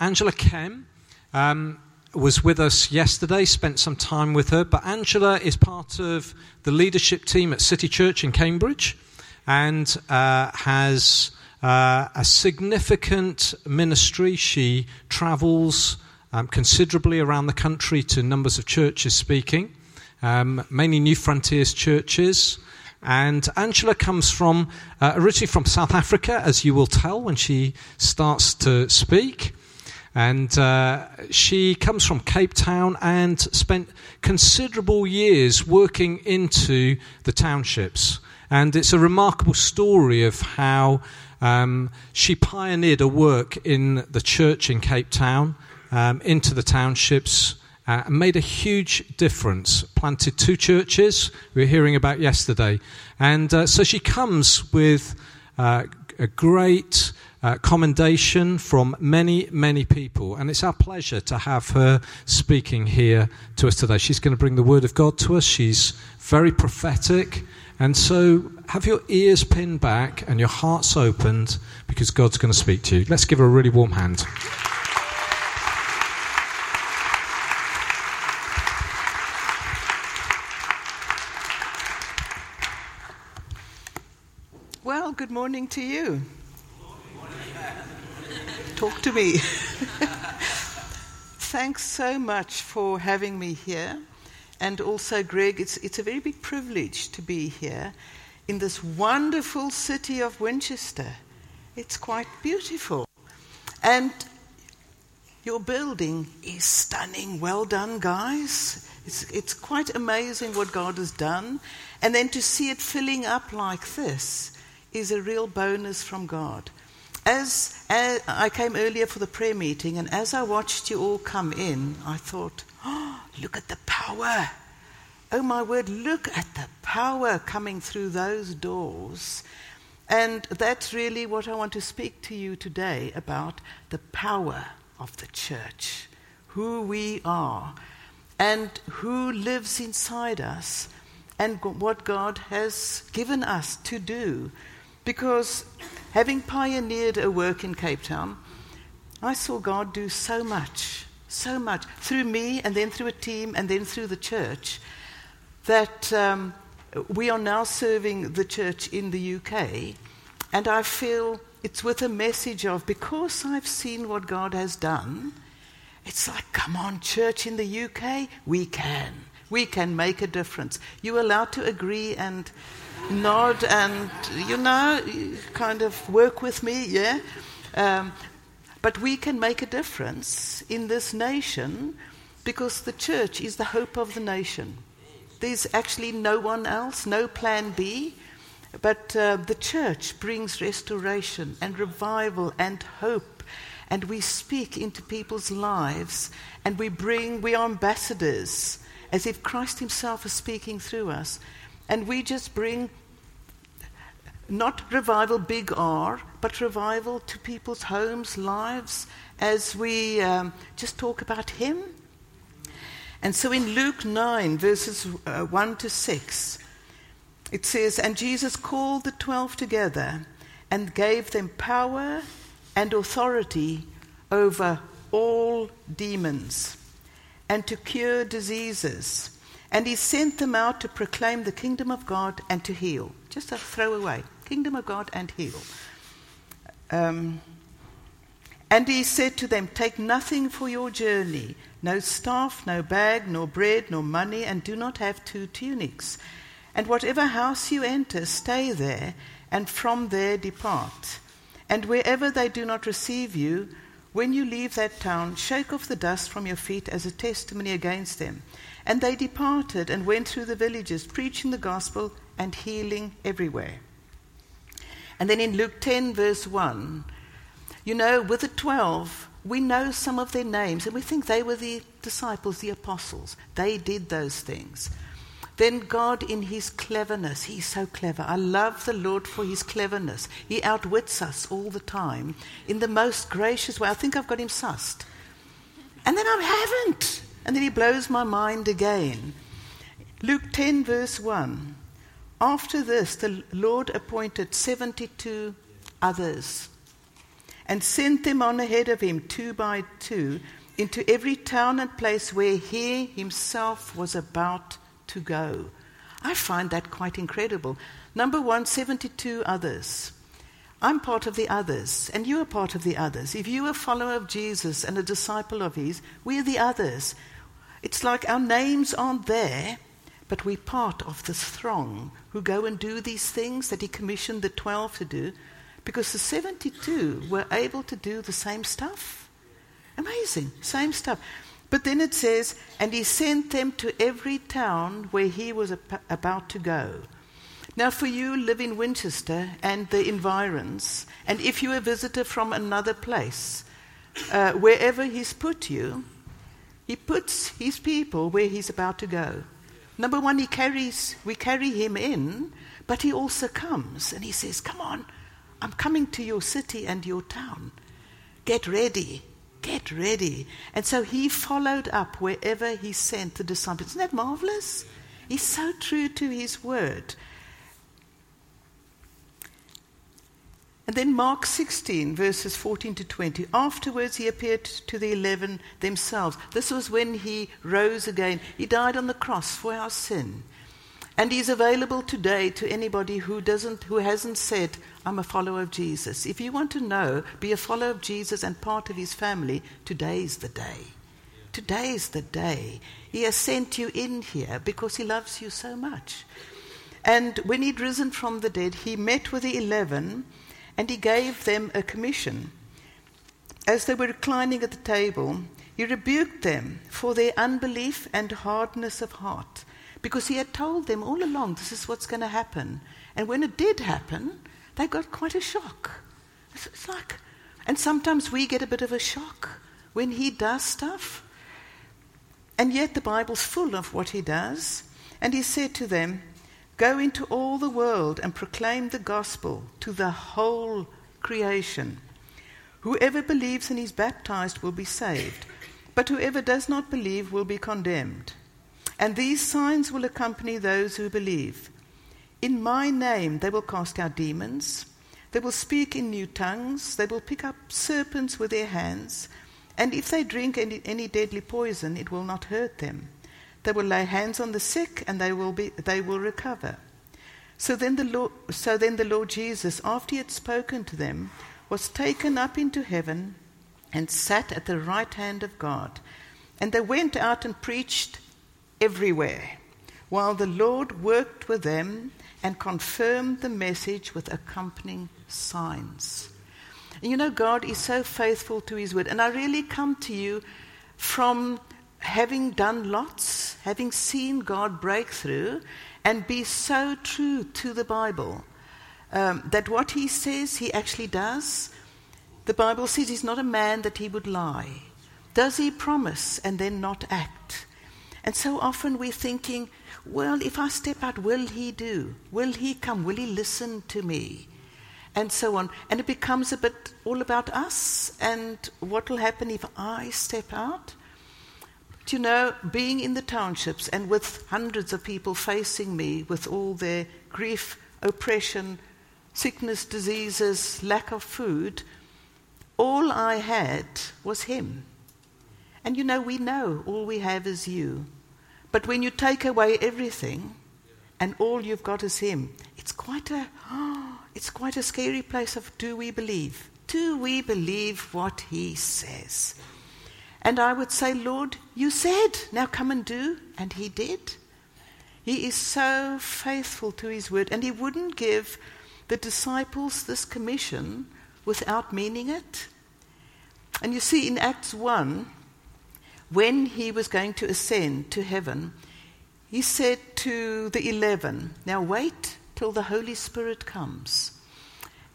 Angela Kem um, was with us yesterday, spent some time with her, but Angela is part of the leadership team at City Church in Cambridge and uh, has uh, a significant ministry. She travels um, considerably around the country to numbers of churches speaking, um, mainly Newfrontiers churches. And Angela comes from, uh, originally from South Africa, as you will tell when she starts to speak. And uh, she comes from Cape Town and spent considerable years working into the townships. And it's a remarkable story of how um, she pioneered a work in the church in Cape Town, um, into the townships, uh, and made a huge difference. Planted two churches we were hearing about yesterday. And uh, so she comes with uh, a great uh, commendation from many, many people. And it's our pleasure to have her speaking here to us today. She's going to bring the Word of God to us. She's very prophetic. And so have your ears pinned back and your hearts opened because God's going to speak to you. Let's give her a really warm hand. Well, good morning to you talk to me. Thanks so much for having me here. And also, Greg, it's, it's a very big privilege to be here in this wonderful city of Winchester. It's quite beautiful. And your building is stunning. Well done, guys. It's, it's quite amazing what God has done. And then to see it filling up like this is a real bonus from God as, as, I came earlier for the prayer meeting, and as I watched you all come in, I thought, oh, look at the power. Oh my word, look at the power coming through those doors. And that's really what I want to speak to you today about the power of the church, who we are, and who lives inside us, and what God has given us to do. Because having pioneered a work in Cape Town, I saw God do so much, so much, through me and then through a team and then through the church, that um, we are now serving the church in the UK. And I feel it's with a message of because I've seen what God has done, it's like, come on, church in the UK, we can. We can make a difference. You're allowed to agree and nod and, you know, kind of work with me, yeah? Um, but we can make a difference in this nation because the church is the hope of the nation. There's actually no one else, no plan B, but uh, the church brings restoration and revival and hope. And we speak into people's lives and we bring, we are ambassadors as if Christ Himself is speaking through us. And we just bring not revival big R, but revival to people's homes, lives, as we um, just talk about Him. And so in Luke 9, verses uh, 1 to 6, it says, And Jesus called the twelve together and gave them power and authority over all demons and to cure diseases. And he sent them out to proclaim the kingdom of God and to heal. Just a throwaway kingdom of God and heal. Um, and he said to them, Take nothing for your journey no staff, no bag, nor bread, nor money, and do not have two tunics. And whatever house you enter, stay there, and from there depart. And wherever they do not receive you, when you leave that town, shake off the dust from your feet as a testimony against them. And they departed and went through the villages, preaching the gospel and healing everywhere. And then in Luke 10, verse 1, you know, with the 12, we know some of their names and we think they were the disciples, the apostles. They did those things. Then God, in His cleverness, He's so clever. I love the Lord for His cleverness. He outwits us all the time in the most gracious way. I think I've got Him sussed. And then I haven't. And then He blows my mind again. Luke 10, verse 1. After this, the Lord appointed 72 others and sent them on ahead of him, two by two, into every town and place where he himself was about to go. I find that quite incredible. Number one, 72 others. I'm part of the others, and you are part of the others. If you are a follower of Jesus and a disciple of his, we are the others. It's like our names aren't there, but we're part of this throng who go and do these things that he commissioned the 12 to do, because the 72 were able to do the same stuff. Amazing, same stuff. But then it says, and he sent them to every town where he was about to go. Now, for you live in Winchester and the environs, and if you're a visitor from another place, uh, wherever he's put you, he puts his people where he's about to go. Number one, he carries, we carry him in, but he also comes and he says, Come on, I'm coming to your city and your town. Get ready. Get ready. And so he followed up wherever he sent the disciples. Isn't that marvelous? He's so true to his word. And then Mark 16, verses 14 to 20. Afterwards, he appeared to the eleven themselves. This was when he rose again. He died on the cross for our sin. And he's available today to anybody who, doesn't, who hasn't said, I'm a follower of Jesus. If you want to know, be a follower of Jesus and part of his family, today's the day. Today's the day. He has sent you in here because he loves you so much. And when he'd risen from the dead, he met with the eleven and he gave them a commission. As they were reclining at the table, he rebuked them for their unbelief and hardness of heart, because he had told them all along this is what's going to happen. And when it did happen, they got quite a shock. It's, like, and sometimes we get a bit of a shock when he does stuff. And yet the Bible's full of what he does. And he said to them, Go into all the world and proclaim the gospel to the whole creation. Whoever believes and is baptized will be saved, but whoever does not believe will be condemned. And these signs will accompany those who believe. In my name they will cast out demons, they will speak in new tongues, they will pick up serpents with their hands, and if they drink any, any deadly poison, it will not hurt them. They will lay hands on the sick and they will, be, they will recover. So then, the Lord, so then the Lord Jesus, after he had spoken to them, was taken up into heaven and sat at the right hand of God. And they went out and preached everywhere, while the Lord worked with them and confirmed the message with accompanying signs. And you know, God is so faithful to his word. And I really come to you from having done lots, having seen God break through and be so true to the Bible um, that what he says he actually does. The Bible says he's not a man that he would lie. Does he promise and then not act? And so often we're thinking, well, if I step out, will he do? Will he come? Will he listen to me? And so on. And it becomes a bit all about us and what will happen if I step out But you know, being in the townships and with hundreds of people facing me with all their grief, oppression, sickness, diseases, lack of food, all I had was Him. And you know, we know all we have is you. But when you take away everything and all you've got is Him, it's quite a, it's quite a scary place of do we believe? Do we believe what He says? And I would say, Lord, you said, now come and do. And he did. He is so faithful to his word. And he wouldn't give the disciples this commission without meaning it. And you see, in Acts 1, when he was going to ascend to heaven, he said to the eleven, Now wait till the Holy Spirit comes.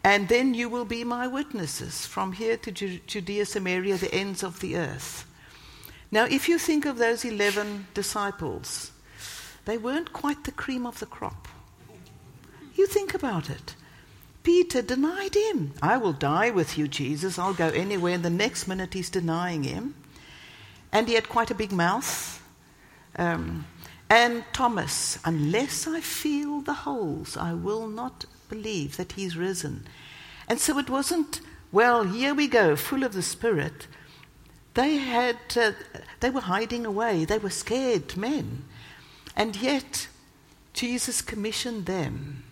And then you will be my witnesses from here to Judea, Samaria, the ends of the earth. Now, if you think of those 11 disciples, they weren't quite the cream of the crop. You think about it. Peter denied him. I will die with you, Jesus. I'll go anywhere. And the next minute he's denying him. And he had quite a big mouth. Um, and Thomas, unless I feel the holes, I will not believe that he's risen. And so it wasn't well, here we go, full of the Spirit, they, had, uh, they were hiding away. They were scared men. And yet, Jesus commissioned them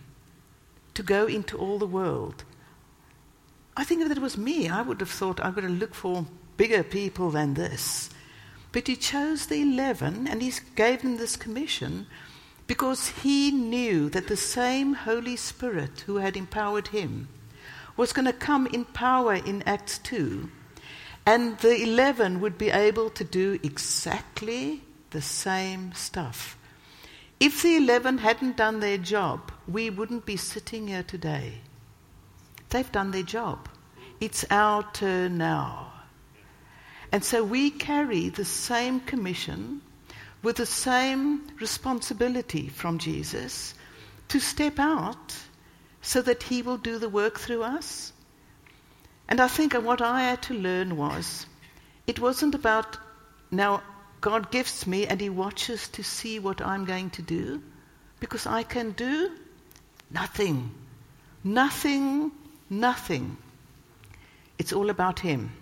to go into all the world. I think if it was me, I would have thought I'm going to look for bigger people than this. But he chose the 11 and he gave them this commission because he knew that the same Holy Spirit who had empowered him was going to come in power in Acts 2. And the 11 would be able to do exactly the same stuff. If the 11 hadn't done their job, we wouldn't be sitting here today. They've done their job. It's our turn now. And so we carry the same commission with the same responsibility from Jesus to step out so that He will do the work through us. And I think what I had to learn was it wasn't about now God gifts me and He watches to see what I'm going to do because I can do nothing. Nothing, nothing. It's all about Him.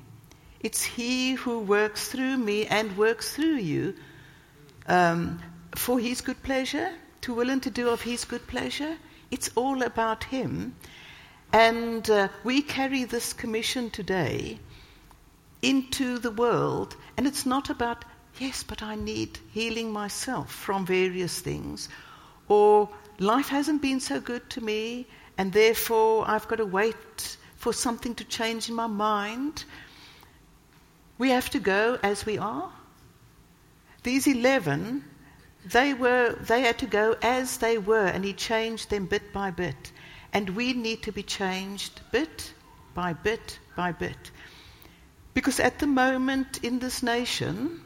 It's He who works through me and works through you um, for His good pleasure, to will and to do of His good pleasure. It's all about Him. And uh, we carry this commission today into the world, and it's not about, yes, but I need healing myself from various things, or life hasn't been so good to me, and therefore I've got to wait for something to change in my mind. We have to go as we are. These 11 they, were, they had to go as they were, and he changed them bit by bit. And we need to be changed bit by bit by bit. Because at the moment in this nation,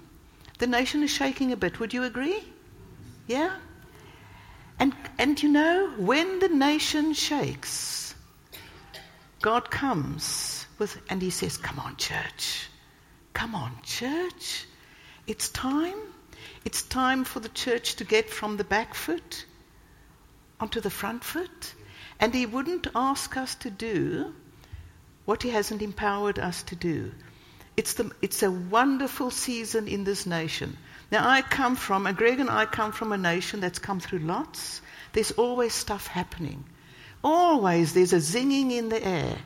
the nation is shaking a bit. Would you agree? Yeah? And, and you know, when the nation shakes, God comes with, and he says, Come on, church. Come on, church. It's time. It's time for the church to get from the back foot onto the front foot. And he wouldn't ask us to do what he hasn't empowered us to do. It's, the, it's a wonderful season in this nation. Now, I come from, and Greg and I come from a nation that's come through lots. There's always stuff happening. Always there's a zinging in the air.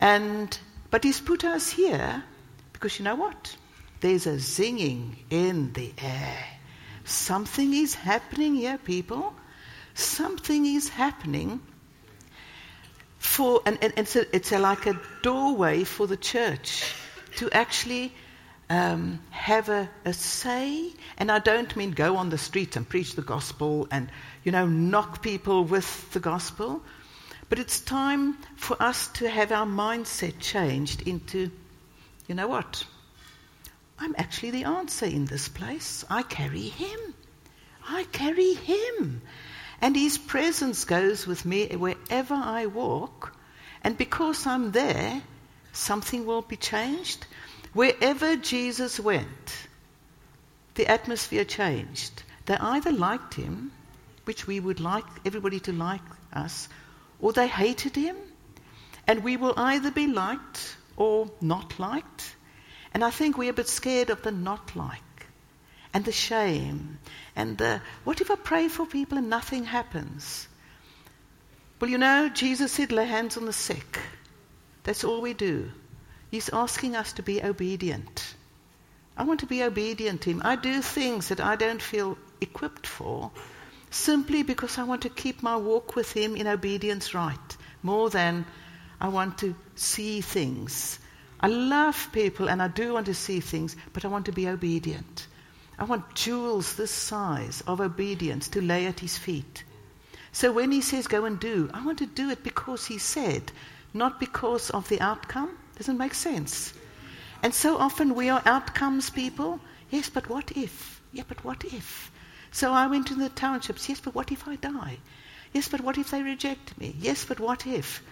And, but he's put us here because you know what? There's a zinging in the air. Something is happening here, people. Something is happening for, and, and, and so it's a, like a doorway for the church to actually um, have a, a, say. And I don't mean go on the street and preach the gospel and, you know, knock people with the gospel. But it's time for us to have our mindset changed into, you know what? I'm actually the answer in this place. I carry Him. I carry Him. And His presence goes with me wherever I walk. And because I'm there, something will be changed. Wherever Jesus went, the atmosphere changed. They either liked Him, which we would like everybody to like us, or they hated Him. And we will either be liked or not liked. And I think we're a bit scared of the not like and the shame and the what if I pray for people and nothing happens? Well, you know, Jesus said, lay hands on the sick. That's all we do. He's asking us to be obedient. I want to be obedient to Him. I do things that I don't feel equipped for simply because I want to keep my walk with Him in obedience right, more than I want to see things I love people and I do want to see things, but I want to be obedient. I want jewels this size of obedience to lay at his feet. So when he says go and do, I want to do it because he said, not because of the outcome. Doesn't make sense. And so often we are outcomes people. Yes, but what if? Yeah, but what if? So I went to the townships. Yes, but what if I die? Yes, but what if they reject me? Yes, but what if?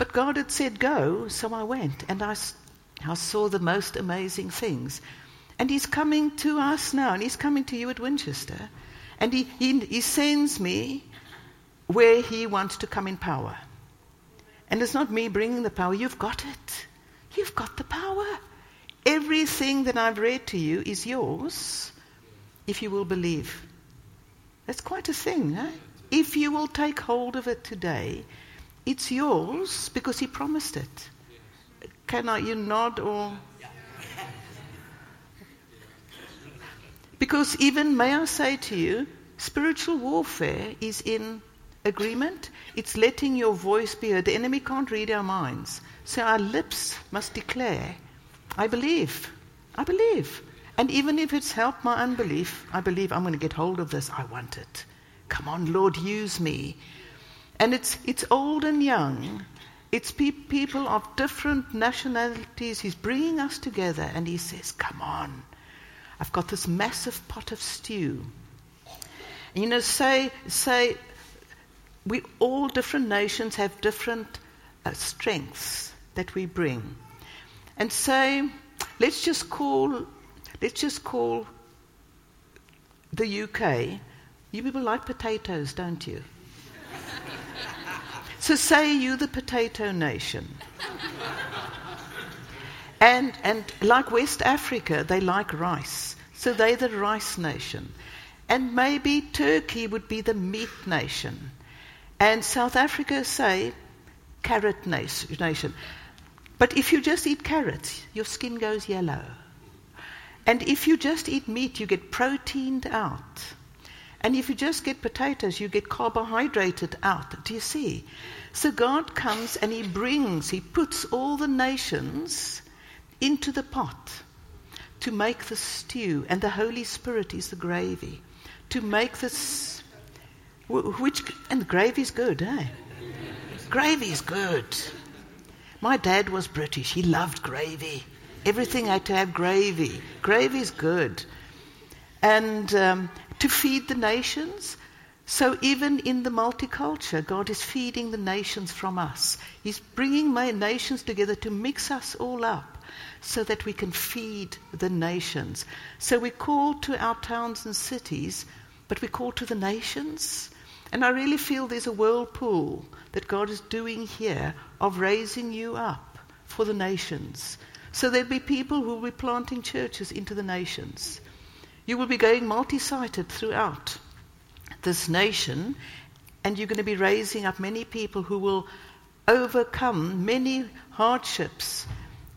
But God had said, Go, so I went, and I, I saw the most amazing things. And He's coming to us now, and He's coming to you at Winchester. And He, he, he sends me where He wants to come in power. And it's not me bringing the power, you've got it. You've got the power. Everything that I've read to you is yours if you will believe. That's quite a thing, eh? If you will take hold of it today, it's yours because he promised it. Can I, you nod or? Because even, may I say to you, spiritual warfare is in agreement. It's letting your voice be heard. The enemy can't read our minds. So our lips must declare, I believe. I believe. And even if it's helped my unbelief, I believe I'm going to get hold of this. I want it. Come on, Lord, use me. And it's, it's old and young. It's pe- people of different nationalities. He's bringing us together and he says, Come on. I've got this massive pot of stew. And, you know, say, say, we all different nations have different uh, strengths that we bring. And say, let's just call, let's just call the UK. You people like potatoes, don't you? So say you the potato nation. And, and like West Africa, they like rice. So they're the rice nation. And maybe Turkey would be the meat nation. And South Africa, say, carrot nation. But if you just eat carrots, your skin goes yellow. And if you just eat meat, you get proteined out. And if you just get potatoes, you get carbohydrated out. Do you see? So God comes and He brings, He puts all the nations into the pot to make the stew, and the Holy Spirit is the gravy. To make this, which, and the gravy's good, eh? Gravy's good. My dad was British. He loved gravy. Everything had to have gravy. Gravy's good. And um, to feed the nations. So even in the multicultural, God is feeding the nations from us. He's bringing nations together to mix us all up so that we can feed the nations. So we call to our towns and cities, but we call to the nations. And I really feel there's a whirlpool that God is doing here of raising you up for the nations. So there'll be people who will be planting churches into the nations. You will be going multi sited throughout this nation, and you're going to be raising up many people who will overcome many hardships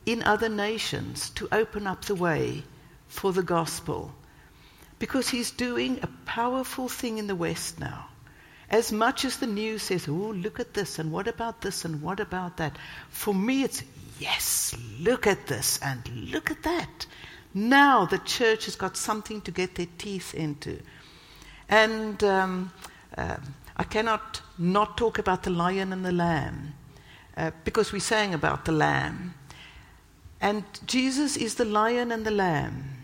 in other nations to open up the way for the gospel. Because he's doing a powerful thing in the West now. As much as the news says, oh, look at this, and what about this, and what about that? For me, it's yes, look at this, and look at that. Now the church has got something to get their teeth into. And um, uh, I cannot not talk about the lion and the lamb, uh, because we sang about the lamb. And Jesus is the lion and the lamb.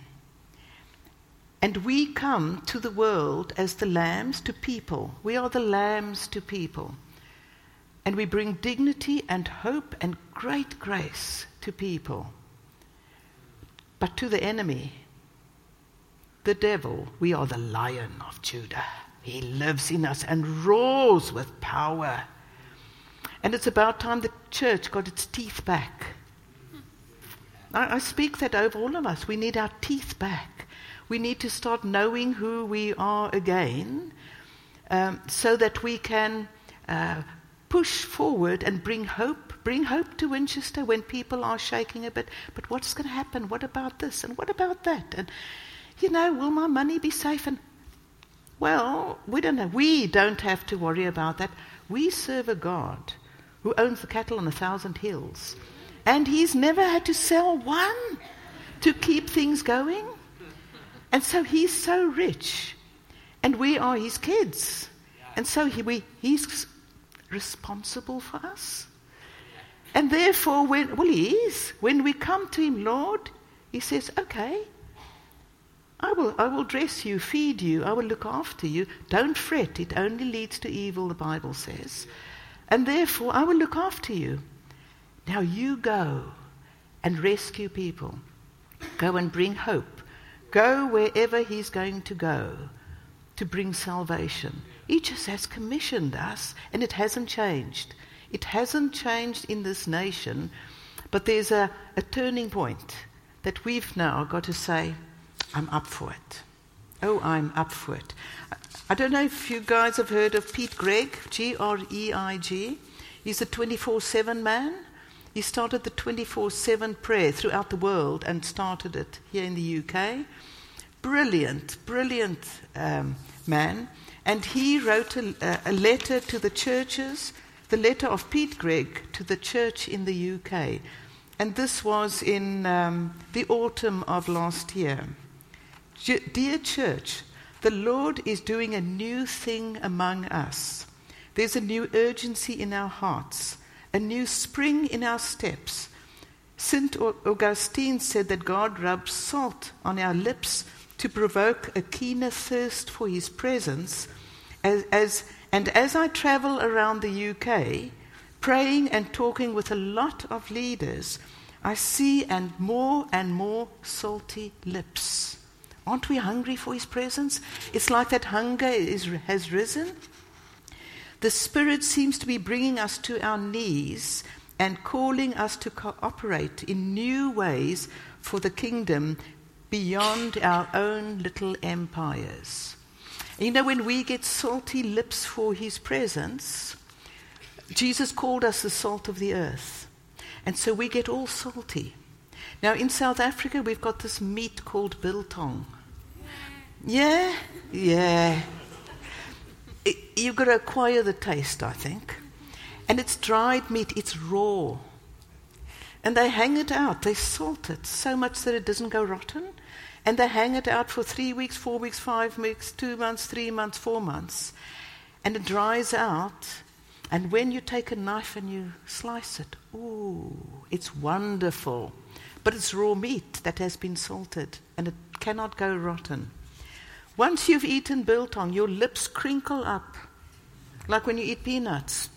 And we come to the world as the lambs to people. We are the lambs to people. And we bring dignity and hope and great grace to people. But to the enemy, the devil, we are the lion of Judah. He lives in us and roars with power. And it's about time the church got its teeth back. I, I speak that over all of us. We need our teeth back. We need to start knowing who we are again um, so that we can uh, push forward and bring hope. Bring hope to Winchester when people are shaking a bit. But what's going to happen? What about this? And what about that? And, you know, will my money be safe? And, well, we don't know. We don't have to worry about that. We serve a God who owns the cattle on a thousand hills. And he's never had to sell one to keep things going. And so he's so rich. And we are his kids. And so he, we, he's responsible for us. And therefore, when, well, he is. When we come to him, Lord, he says, okay, I will, I will dress you, feed you, I will look after you. Don't fret, it only leads to evil, the Bible says. And therefore, I will look after you. Now you go and rescue people. Go and bring hope Go wherever He's going to go to bring salvation. He just has commissioned us, and it hasn't changed. It hasn't changed in this nation, but there's a, a turning point that we've now got to say, I'm up for it. Oh, I'm up for it. I don't know if you guys have heard of Pete Greig, G R E I G. He's a 24 7 man. He started the 24 7 prayer throughout the world and started it here in the UK. Brilliant, brilliant um, man. And he wrote a, a, letter to the churches, the letter of Pete Greig to the church in the UK. And this was in um, the autumn of last year. Dear church, the Lord is doing a new thing among us. There's a new urgency in our hearts, a new spring in our steps. St. Augustine said that God rubs salt on our lips to provoke a keener thirst for his presence. As, as, and as I travel around the UK, praying and talking with a lot of leaders, I see and more and more salty lips. Aren't we hungry for his presence? It's like that hunger is, has risen. The Spirit seems to be bringing us to our knees and calling us to cooperate in new ways for the kingdom beyond our own little empires. You know, when we get salty lips for his presence, Jesus called us the salt of the earth. And so we get all salty. Now, in South Africa, we've got this meat called biltong. Yeah? Yeah. It, you've got to acquire the taste, I think. And it's dried meat, it's raw. And they hang it out, they salt it so much that it doesn't go rotten. And they hang it out for three weeks, four weeks, five weeks, two months, three months, four months. And it dries out. And when you take a knife and you slice it, ooh, it's wonderful. But it's raw meat that has been salted and it cannot go rotten. Once you've eaten biltong, your lips crinkle up like when you eat peanuts,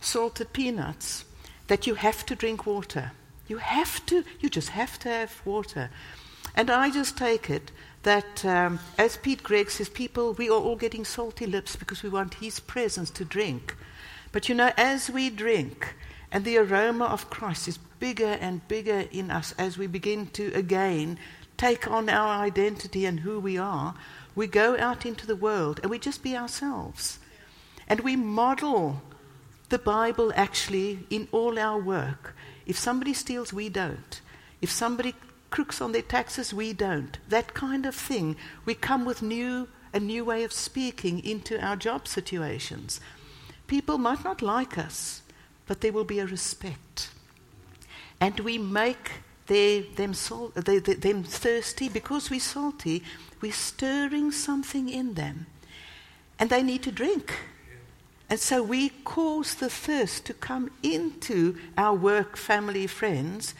salted peanuts, that you have to drink water. You have to, you just have to have water. And I just take it that, um, as Pete Greig says, people, we are all getting salty lips because we want his presence to drink. But you know, as we drink, and the aroma of Christ is bigger and bigger in us as we begin to again take on our identity and who we are, we go out into the world and we just be ourselves. And we model the Bible actually in all our work. If somebody steals, we don't. If somebody crooks on their taxes, we don't. That kind of thing. We come with new, a new way of speaking into our job situations. People might not like us, but there will be a respect. And we make they, them, salt, they, they, them thirsty, because we're salty, we're stirring something in them. And they need to drink. And so we cause the thirst to come into our work, family, friends,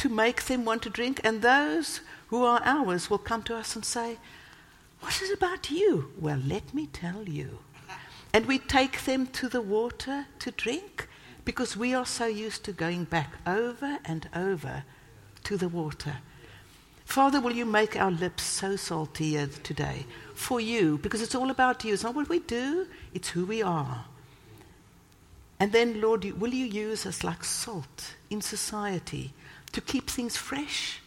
to make them want to drink. And those who are ours will come to us and say, What is about you? Well, let me tell you. And we take them to the water to drink because we are so used to going back over and over to the water. Father, will you make our lips so salty today for you? Because it's all about you. It's not what we do, it's who we are. And then, Lord, will you use us like salt in society to keep things fresh,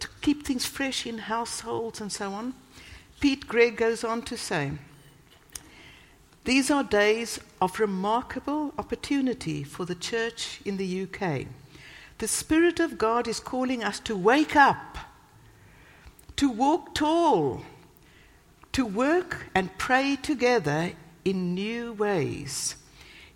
to keep things fresh in households and so on? Pete Greig goes on to say, These are days of remarkable opportunity for the church in the UK. The Spirit of God is calling us to wake up, to walk tall, to work and pray together in new ways.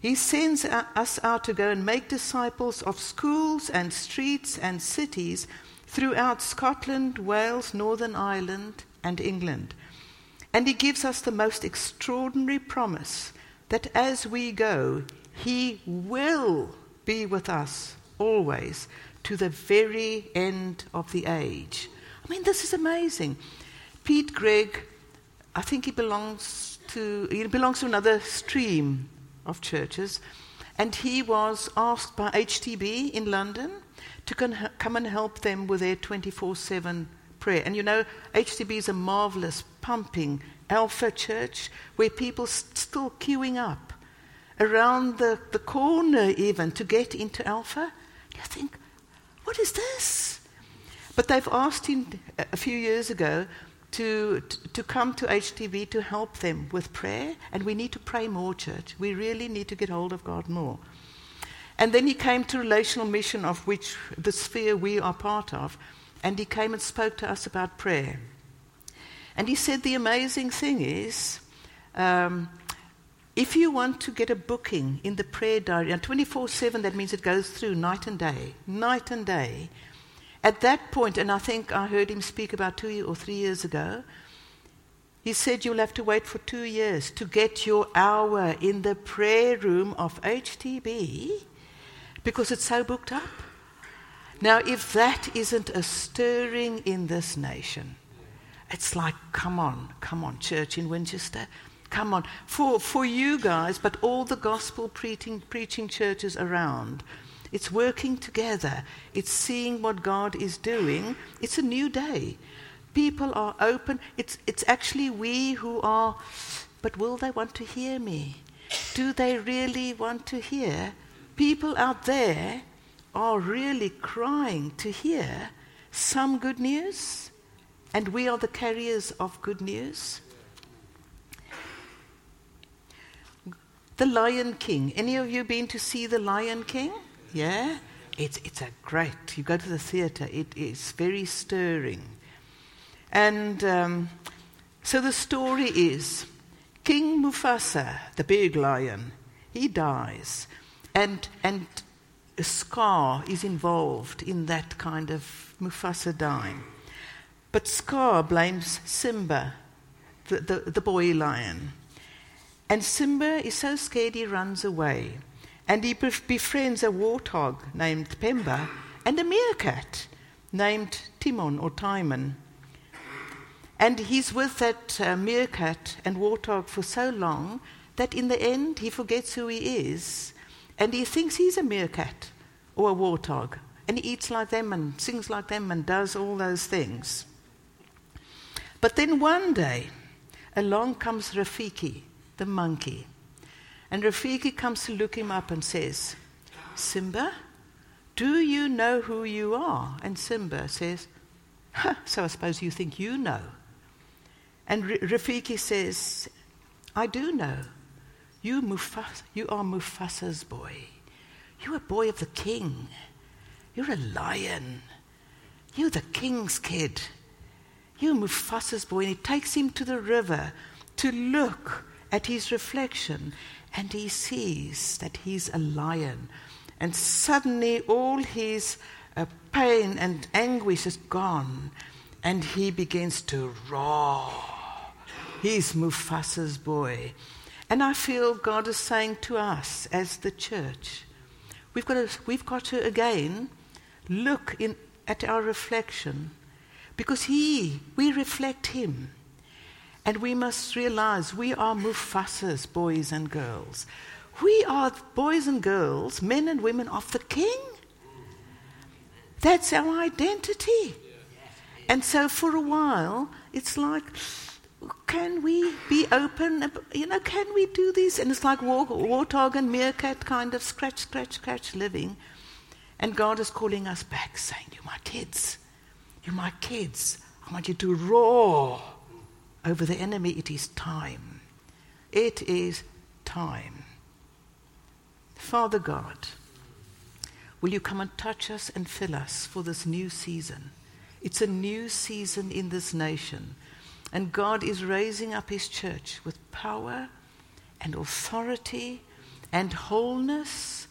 He sends us out to go and make disciples of schools and streets and cities throughout Scotland, Wales, Northern Ireland, and England. And He gives us the most extraordinary promise that as we go, He will be with us always, to the very end of the age. I mean, this is amazing. Pete Greig, I think he belongs to, he belongs to another stream of churches, and he was asked by HTB in London to come and help them with their 24 7 prayer. And you know, HTB is a marvelous, pumping, alpha church where people st- still queuing up around the, the corner even to get into Alpha. You think, what is this? But they've asked him a few years ago to, to come to HTB to help them with prayer, and we need to pray more, church. We really need to get hold of God more. And then he came to Relational Mission, of which the sphere we are part of, and he came and spoke to us about prayer. And he said the amazing thing is um, if you want to get a booking in the prayer diary, and 24 7, that means it goes through night and day, night and day. At that point, and I think I heard him speak about two or three years ago, he said you'll have to wait for two years to get your hour in the prayer room of HTB because it's so booked up. Now, if that isn't a stirring in this nation, it's like, come on, come on, church in Winchester. Come on. For, for you guys, but all the gospel preaching, preaching churches around, it's working together. It's seeing what God is doing. It's a new day. People are open. It's, it's actually we who are, but will they want to hear me? Do they really want to hear? People out there are really crying to hear some good news, and we are the carriers of good news. The Lion King. Any of you been to see The Lion King? Yeah? It's, it's a great, you go to the theater, it is very stirring. And um, so the story is King Mufasa, the big lion, he dies. And, and Scar is involved in that kind of Mufasa dying. But Scar blames Simba, the, the, the boy lion. And Simba is so scared he runs away. And he befriends a warthog named Pumbaa and a meerkat named Timon or Timon. And he's with that uh, meerkat and warthog for so long that in the end he forgets who he is and he thinks he's a meerkat or a warthog. And he eats like them and sings like them and does all those things. But then one day, along comes Rafiki, the monkey. And Rafiki comes to look him up and says, Simba, do you know who you are? And Simba says, huh, So I suppose you think you know. And R- Rafiki says, I do know. You, Mufasa, you are Mufasa's boy. You're a boy of the king. You're a lion. You're the king's kid. You're Mufasa's boy. And he takes him to the river to look at his reflection, and he sees that he's a lion. And suddenly all his uh, pain and anguish is gone, and he begins to roar. He's Mufasa's boy. And I feel God is saying to us as the church, we've got to, we've got to again look in, at our reflection because He, we reflect Him. And we must realize we are Mufasa's boys and girls. We are boys and girls, men and women of the King. That's our identity. And so for a while, it's like, can we be open? You know, can we do this? And it's like warthog and meerkat kind of scratch, scratch, scratch living. And God is calling us back, saying, You're my kids. You're my kids. I want you to roar over the enemy, it is time. It is time. Father God, will you come and touch us and fill us for this new season? It's a new season in this nation. And God is raising up his church with power and authority and wholeness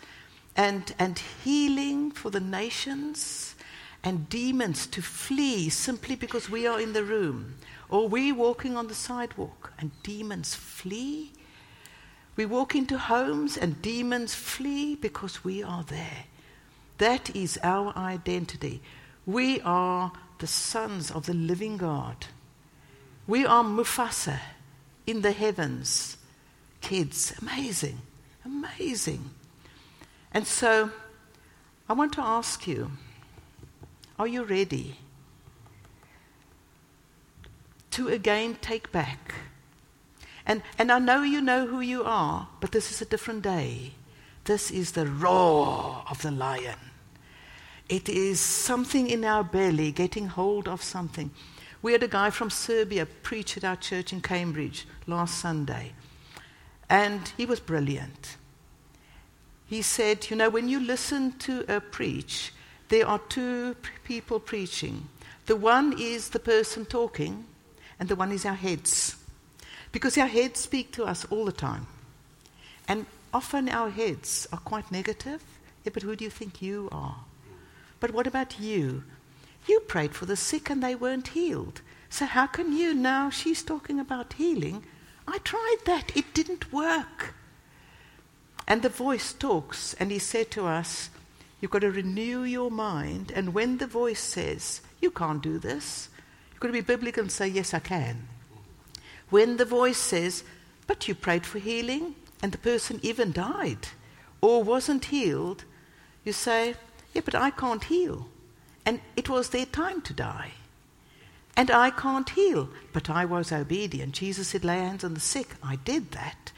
and, and healing for the nations and demons to flee simply because we are in the room or we walking on the sidewalk and demons flee. We walk into homes and demons flee because we are there. That is our identity. We are the sons of the living God. We are Mufasa in the heavens. Kids, amazing, amazing. And so I want to ask you are you ready? to again take back And, and I know you know who you are, but this is a different day. This is the roar of the lion. It is something in our belly getting hold of something. We had a guy from Serbia preach at our church in Cambridge last Sunday, and he was brilliant. He said, You know, when you listen to a preach, there are two people preaching. The one is the person talking, and the one is our heads. Because our heads speak to us all the time. And often our heads are quite negative. Yeah, but who do you think you are? But what about you? You prayed for the sick and they weren't healed. So how can you now? She's talking about healing. I tried that, it didn't work. And the voice talks, and he said to us, You've got to renew your mind. And when the voice says, You can't do this, you've got to be biblical and say, Yes, I can. When the voice says, But you prayed for healing, and the person even died or wasn't healed, you say, Yeah, but I can't heal. And it was their time to die. And I can't heal. But I was obedient. Jesus said, Lay hands on the sick. I did that.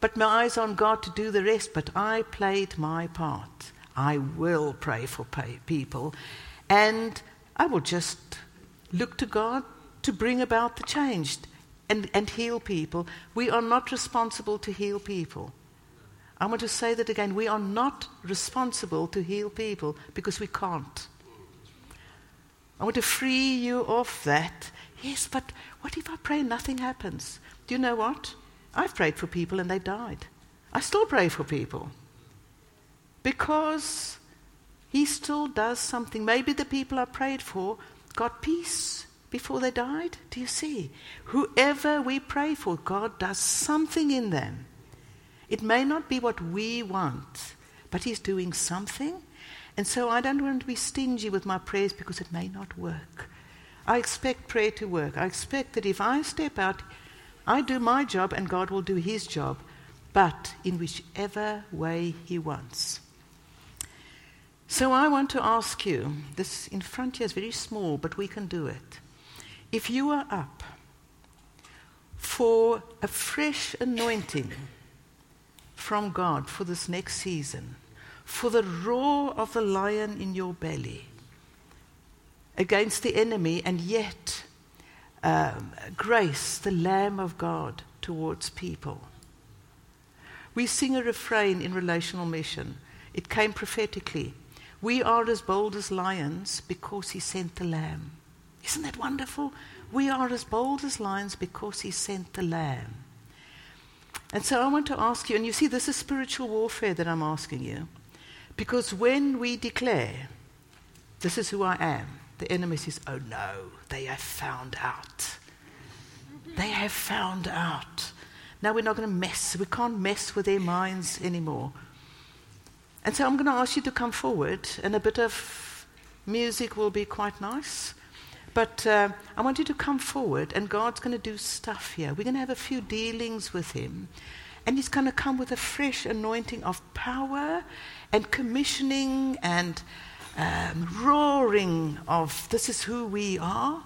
But my eyes on God to do the rest. But I played my part. I will pray for people. And I will just look to God to bring about the change and, and heal people. We are not responsible to heal people. I want to say that again. We are not responsible to heal people because we can't. I want to free you of that. Yes, but what if I pray and nothing happens? Do you know what? I've prayed for people and they died. I still pray for people because He still does something. Maybe the people I prayed for got peace before they died. Do you see? Whoever we pray for, God does something in them. It may not be what we want, but He's doing something. And so I don't want to be stingy with my prayers because it may not work. I expect prayer to work. I expect that if I step out, I do my job and God will do His job, but in whichever way He wants. So I want to ask you this in front here is very small, but we can do it. If you are up for a fresh anointing from God for this next season, for the roar of the lion in your belly against the enemy, and yet um, grace, the Lamb of God, towards people. We sing a refrain in relational mission. It came prophetically. We are as bold as lions because he sent the Lamb. Isn't that wonderful? We are as bold as lions because he sent the Lamb. And so I want to ask you, and you see, this is spiritual warfare that I'm asking you. Because when we declare, this is who I am, the enemy says, oh no, they have found out. They have found out. Now we're not going to mess. We can't mess with their minds anymore. And so I'm going to ask you to come forward, and a bit of music will be quite nice. But uh, I want you to come forward, and God's going to do stuff here. We're going to have a few dealings with Him. And He's going to come with a fresh anointing of power and commissioning and um, roaring of this is who we are.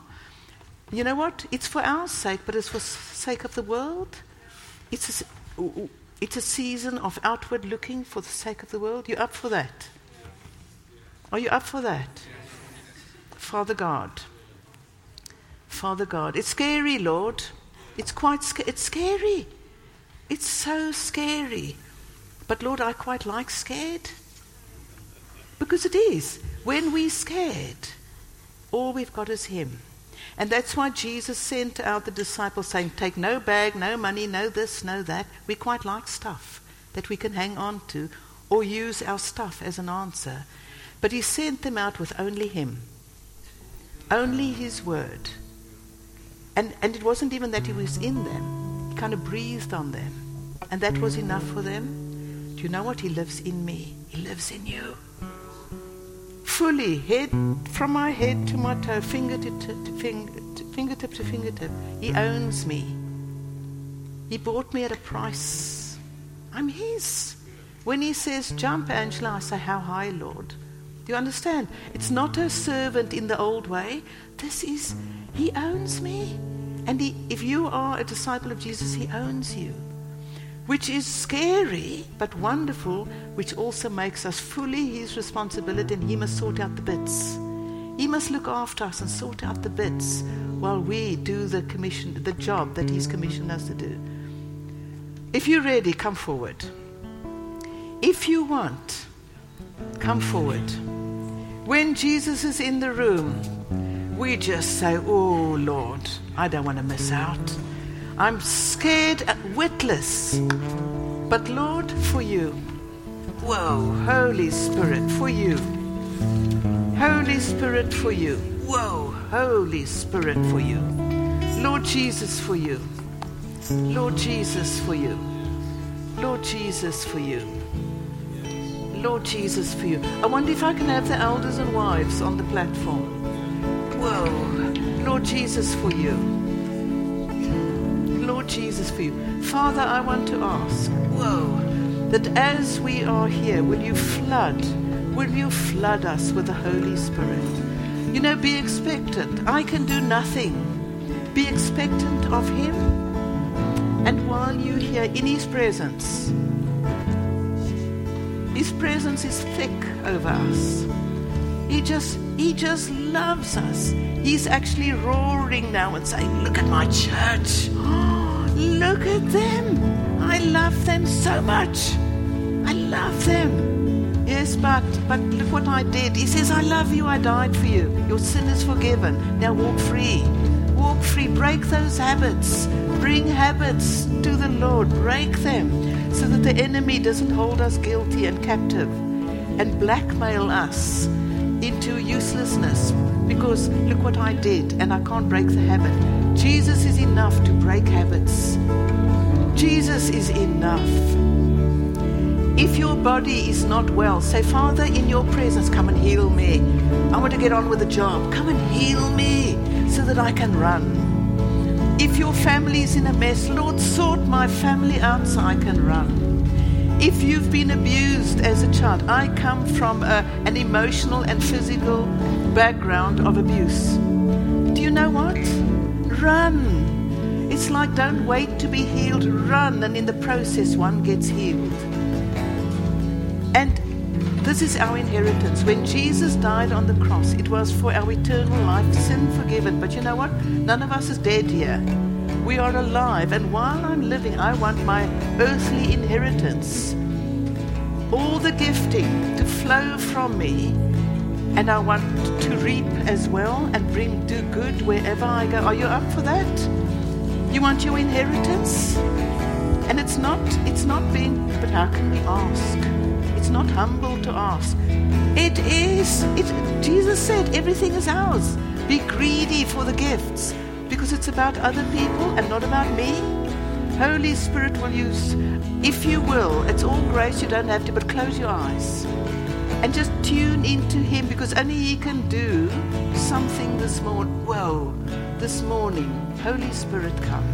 You know what? It's for our sake, but it's for sake of the world. It's a, it's a season of outward looking for the sake of the world. You up for that? Are you up for that? Father God. Father God. It's scary, Lord. It's quite sc- it's scary. It's so scary. But Lord, I quite like scared. Because it is. When we're scared, all we've got is Him. And that's why Jesus sent out the disciples saying, Take no bag, no money, no this, no that. We quite like stuff that we can hang on to or use our stuff as an answer. But He sent them out with only Him, only His word. And, and it wasn't even that He was in them, He kind of breathed on them. And that was enough for them. Do you know what? He lives in me. He lives in you. Fully, head from my head to my toe, fingertip to, to, finger, to fingertip to fingertip. He owns me. He bought me at a price. I'm His. When He says, Jump, Angela, I say, How high, Lord? Do you understand? It's not a servant in the old way. This is, He owns me. And he, if you are a disciple of Jesus, he owns you, which is scary but wonderful, which also makes us fully his responsibility, and he must sort out the bits. He must look after us and sort out the bits while we do the commission, the job that he's commissioned us to do. If you're ready, come forward. If you want, come forward. When Jesus is in the room, we just say, Oh Lord, I don't want to miss out. I'm scared and witless. But Lord, for you. Whoa, Holy Spirit, for you. Holy Spirit, for you. Whoa, Holy Spirit, for you. Lord Jesus, for you. Lord Jesus, for you. Lord Jesus, for you. Lord Jesus, for you. I wonder if I can have the elders and wives on the platform. Whoa. Lord Jesus, for you. Jesus, for you. Father, I want to ask, whoa, that as we are here, will you flood, will you flood us with the Holy Spirit? You know, be expectant. I can do nothing. Be expectant of Him. And while you're here in His presence, His presence is thick over us. He just, He just loves us. He's actually roaring now and saying, Look at my church. Look at them. I love them so much. I love them. Yes, but but look what I did. He says, I love you, I died for you. Your sin is forgiven. Now walk free. Walk free. Break those habits. Bring habits to the Lord. Break them so that the enemy doesn't hold us guilty and captive and blackmail us into uselessness because look what I did and I can't break the habit. Jesus is enough to break habits. Jesus is enough. If your body is not well, say, Father, in your presence, come and heal me. I want to get on with the job. Come and heal me so that I can run. If your family is in a mess, Lord, sort my family out so I can run. If you've been abused as a child, I come from a, an emotional and physical background of abuse. Do you know what? Run. It's like don't wait to be healed, run, and in the process, one gets healed. And this is our inheritance. When Jesus died on the cross, it was for our eternal life, sin forgiven. But you know what? None of us is dead here. We are alive. And while I'm living, I want my earthly inheritance, all the gifting to flow from me. And I want to reap as well and bring do good wherever I go. Are you up for that? You want your inheritance? And it's not it's not being but how can we ask? It's not humble to ask. It is. It, Jesus said, everything is ours. Be greedy for the gifts because it's about other people and not about me. Holy Spirit will use, if you will, it's all grace, you don't have to, but close your eyes and just tune into Him because only He can do something this morning. Whoa, this morning. Holy Spirit, come.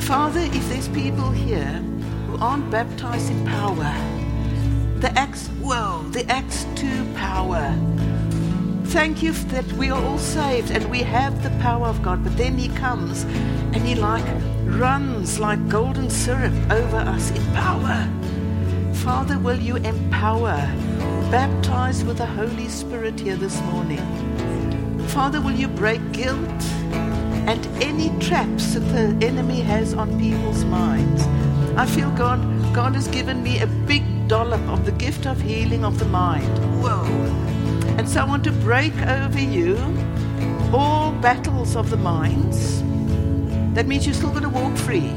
Father, if there's people here who aren't baptized in power, the Acts, whoa, the Acts 2 power. Thank you that we are all saved and we have the power of God, but then He comes and He like runs like golden syrup over us in power. Father, will you empower, baptize with the Holy Spirit here this morning? Father, will you break guilt and any traps that the enemy has on people's minds? I feel God, God has given me a big dollop of the gift of healing of the mind. Whoa. And so I want to break over you all battles of the minds. That means you're still going to walk free.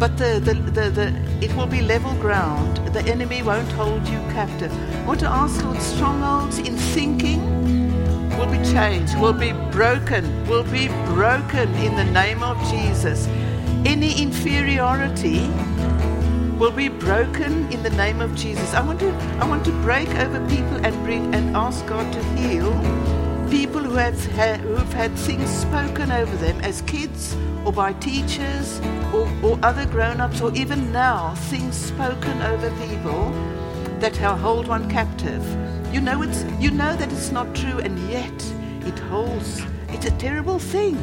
But the, the, the, the, it will be level ground. The enemy won't hold you captive. I want to ask, Lord, strongholds in thinking will be changed, will be broken, will be broken in the name of Jesus. Any inferiority will be broken in the name of Jesus. I want to, I want to break over people and bring and ask God to heal people who have who've had things spoken over them as kids or by teachers or, or other grown-ups or even now things spoken over people that hold one captive. You know it's you know that it's not true and yet it holds it's a terrible thing.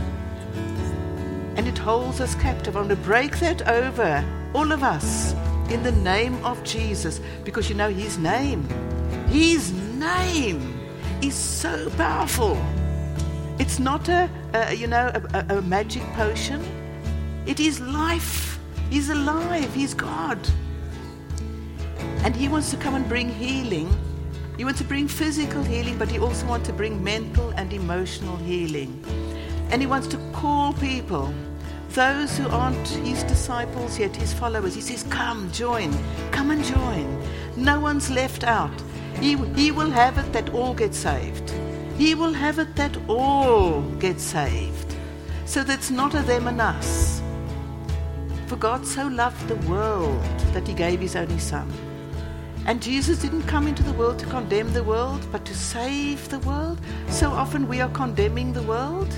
and it holds us captive. I want to break that over all of us in the name of Jesus because you know his name. His name is so powerful. It's not a, a you know a, a magic potion. It is life. He's alive. He's God. And he wants to come and bring healing. He wants to bring physical healing, but he also wants to bring mental and emotional healing. And he wants to call people those who aren't his disciples yet, his followers. He says, Come, join, come and join. No one's left out. He, he will have it that all get saved. He will have it that all get saved. So that's not a them and us. For God so loved the world that he gave his only Son. And Jesus didn't come into the world to condemn the world, but to save the world. So often we are condemning the world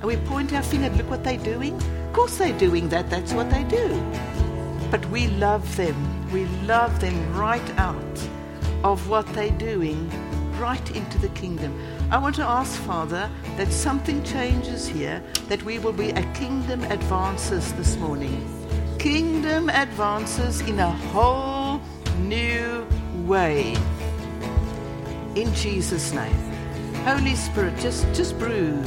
and we point our finger, look what they're doing. Of course they're doing that, that's what they do. But we love them. We love them right out of what they're doing, right into the kingdom. I want to ask, Father, that something changes here, that we will be a kingdom advances this morning. Kingdom advances in a whole new way. In Jesus' name. Holy Spirit, just, just brood.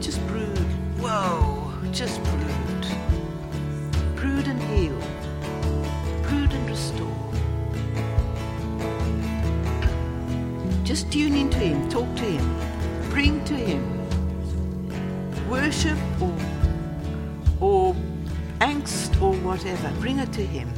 Just brood. Whoa, just brood. Just tune into Him, talk to Him, bring to Him. Worship or, or angst or whatever, bring it to Him.